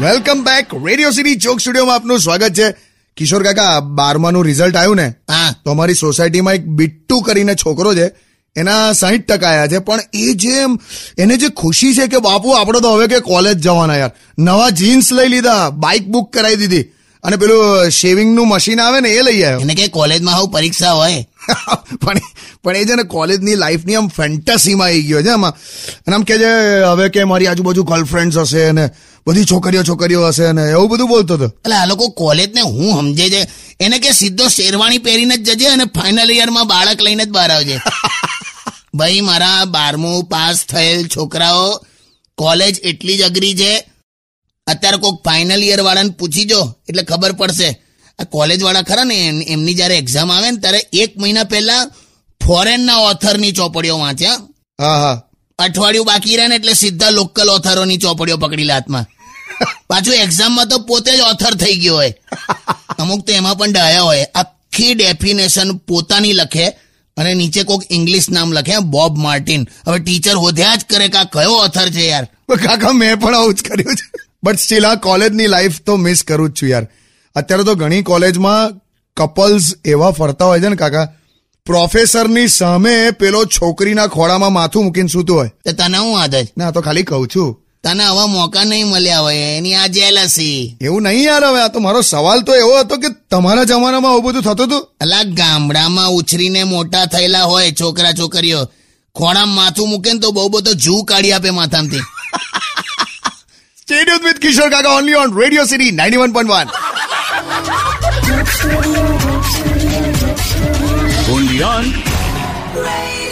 Welcome back radio city ચોક સ્ટુડિયોમાં આપનું સ્વાગત છે. કિશોર કાકા બારમાનું રિઝલ્ટ આવ્યું ને હા. તો અમારી સોસાયટીમાં એક બિટ્ટુ કરીને છોકરો છે એના સાહીઠ ટકા આવ્યા છે. પણ એ જે એને જે ખુશી છે કે બાપુ આપણે તો હવે કે કોલેજ જવાના યાર. નવા જીન્સ લઈ લીધા બાઇક બુક કરાવી દીધી. અને પેલું શેવિંગનું મશીન આવે ને એ લઈ આવ્યો. એને કે કોલેજમાં હું પરીક્ષા હોય. પણ પણ એ છે ને કોલેજની લાઈફની આમ ફેન્ટસીમાં આવી ગયો છે આમાં. અને આમ કે છે હવે કે મારી આજુબાજુ ગર્લફ્રેન્ડ્સ હશે ને બધી છોકરીઓ છોકરીઓ હશે ને એવું બધું બોલતો હતો. એટલે આ લોકો કોલેજને હું સમજે છે એને કે સીધો શેરવાણી પહેરીને જ જજે અને ફાઇનલ યરમાં બાળક લઈને જ બહાર આવજે. ભાઈ મારા બારમું પાસ થયેલ છોકરાઓ કોલેજ એટલી જ અઘરી છે. અત્યારે કોઈક ફાઇનલ યર વાળાને પૂછી જો એટલે ખબર પડશે. આ કોલેજ વાળા ખરા ને એમની જ્યારે એક્ઝામ આવે ને ત્યારે એક મહિના પહેલા ફોરેનના ઓથરની ચોપડીઓ વાંચ્યા હા? હા અઠવાડિયું બાકી રહે ને એટલે સીધા લોકલ ઓથરોની ચોપડીઓ પકડી લાતમાં પાછું એક્ઝામમાં તો પોતે જ ઓથર થઈ ગયો હોય. અમુક તો એમાં પણ ડાયા હોય. આખી ડેફિનેશન પોતાની લખે અને નીચે કોક ઇંગ્લિશ નામ લખે બોબ માર્ટિન હવે ટીચર હોધ્યા જ કરે કે કયો ઓથર છે યાર? કાકા મેં પણ આવું જ કર્યું છે. બટ સ્ટીલ આ કોલેજની લાઈફ તો મિસ કરું જ છું યાર. અત્યારે તો ઘણી કોલેજમાં કપલ્સ એવા ફરતા હોય છે ને કાકા પ્રોફેસરની સામે પેલો છોકરીના ખોળામાં માથું મૂકીને સૂતો હોય. તો તને હું આદત ના તો ખાલી કહું છું. તને આવા મોકા નહીં મળ્યા હોય એની આ જેલસી એવું નહીં યાર હવે આ તો મારો સવાલ તો એવો હતો કે તમારા જમાનામાં આવું બધું થતું હતું? અલા ગામડામાં ઉછરીને મોટા થયેલા હોય છોકરા છોકરીઓ ખોળા માથું મૂકે ને તો બહુ બધો જૂ કાઢી આપે માથામાંથી. સ્ટેડિયમ વિથ કિશોર કાકા only on radio city ninety one point one Radio.